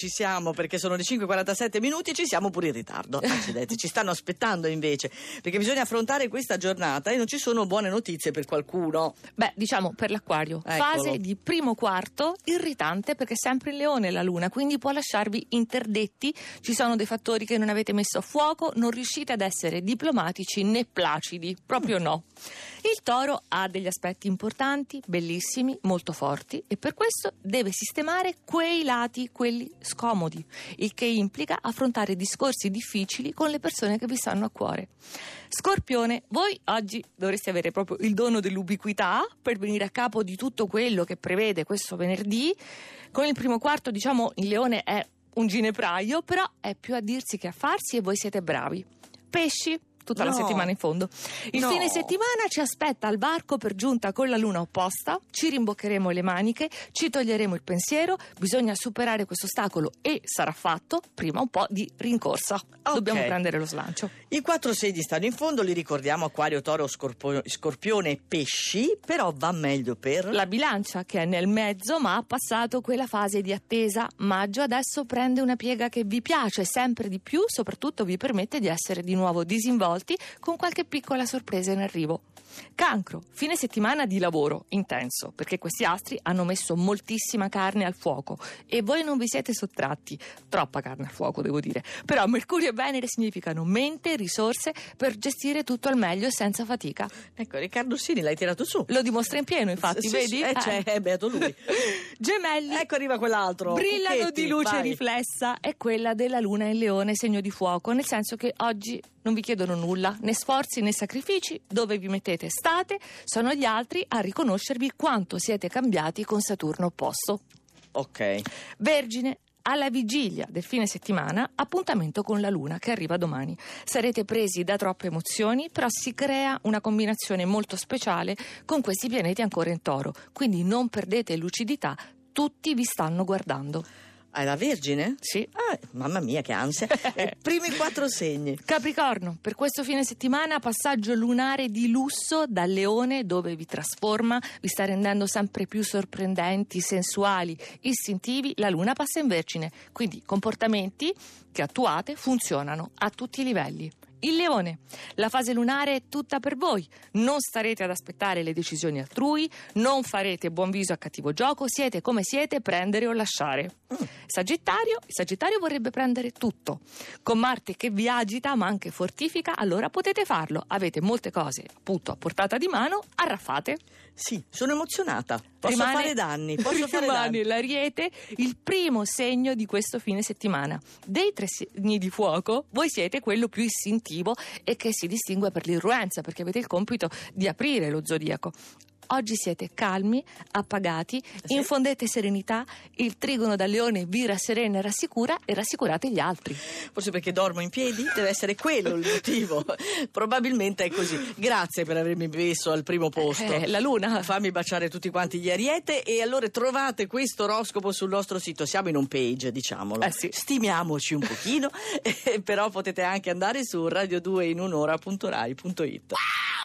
Ci siamo perché sono le 5.47 minuti e ci siamo pure in ritardo. Accidenti, ci stanno aspettando invece perché bisogna affrontare questa giornata e non ci sono buone notizie per qualcuno. Beh, diciamo per l'acquario. Eccolo. Fase di primo quarto irritante perché è sempre il leone la luna, quindi può lasciarvi interdetti. Ci sono dei fattori che non avete messo a fuoco, non riuscite ad essere diplomatici né placidi, proprio no. Il toro ha degli aspetti importanti, bellissimi, molto forti e per questo deve sistemare quei lati, quelli scomodi, il che implica affrontare discorsi difficili con le persone che vi stanno a cuore. Scorpione, voi oggi dovreste avere proprio il dono dell'ubiquità per venire a capo di tutto quello che prevede questo venerdì. Con il primo quarto, diciamo, il leone è un ginepraio, però è più a dirsi che a farsi e voi siete bravi. Pesci, tutta la No. settimana in fondo. Il No. fine settimana ci aspetta al varco per giunta con la luna opposta, ci rimboccheremo le maniche, ci toglieremo il pensiero, bisogna superare questo ostacolo e sarà fatto prima un po' di rincorsa. Dobbiamo prendere lo slancio. I quattro segni stanno in fondo, li ricordiamo acquario, toro, scorpio- scorpione e pesci, però va meglio per... La bilancia che è nel mezzo ma ha passato quella fase di attesa. Maggio adesso prende una piega che vi piace sempre di più, soprattutto vi permette di essere di nuovo disinvolti con qualche piccola sorpresa in arrivo. Cancro, fine settimana di lavoro intenso, perché questi astri hanno messo moltissima carne al fuoco e voi non vi siete sottratti. Troppa carne al fuoco, devo dire. Però Mercurio e Venere significano mente, risorse per gestire tutto al meglio e senza fatica. Ecco, Riccardo Sini l'hai tirato su. Lo dimostra in pieno, infatti, Sì, vedi? sì, eh, c'è, è beato lui. Gemelli. ecco arriva quell'altro. Brillano Cucchetti, di luce vai. riflessa è quella della luna in leone, segno di fuoco, nel senso che oggi non vi chiedono nulla, né sforzi né sacrifici, dove vi mettete state, sono gli altri a riconoscervi quanto siete cambiati con Saturno opposto. Ok. Vergine, alla vigilia del fine settimana, appuntamento con la luna che arriva domani. Sarete presi da troppe emozioni, però si crea una combinazione molto speciale con questi pianeti ancora in toro, quindi non perdete lucidità, tutti vi stanno guardando. Hai la Vergine? Sì. Ah, mamma mia, che ansia. Primi quattro segni. Capricorno, per questo fine settimana passaggio lunare di lusso dal leone dove vi trasforma, vi sta rendendo sempre più sorprendenti, sensuali, istintivi, la luna passa in vergine, quindi comportamenti che attuate funzionano a tutti i livelli. Il leone, la fase lunare è tutta per voi, non starete ad aspettare le decisioni altrui, non farete buon viso a cattivo gioco, siete come siete, prendere o lasciare. Sagittario, il Sagittario vorrebbe prendere tutto. Con Marte che vi agita ma anche fortifica, allora potete farlo. Avete molte cose appunto a portata di mano, arraffate. Sì, sono emozionata. Posso Rimane- fare danni, posso fare danni. l'ariete, il primo segno di questo fine settimana. Dei tre segni di fuoco, voi siete quello più istintivo e che si distingue per l'irruenza, perché avete il compito di aprire lo zodiaco. Oggi siete calmi, appagati, Sì. infondete serenità, il trigono da leone vi rasserena e rassicura e rassicurate gli altri. Forse perché dormo in piedi? Deve essere quello il motivo. Probabilmente è così. Grazie per avermi messo al primo posto. Eh, la luna. Fammi baciare tutti quanti gli ariete e allora trovate questo oroscopo sul nostro sito. Siamo in home page, diciamolo. Eh sì. Stimiamoci un pochino, eh, però potete anche andare su radio2inunora.rai.it.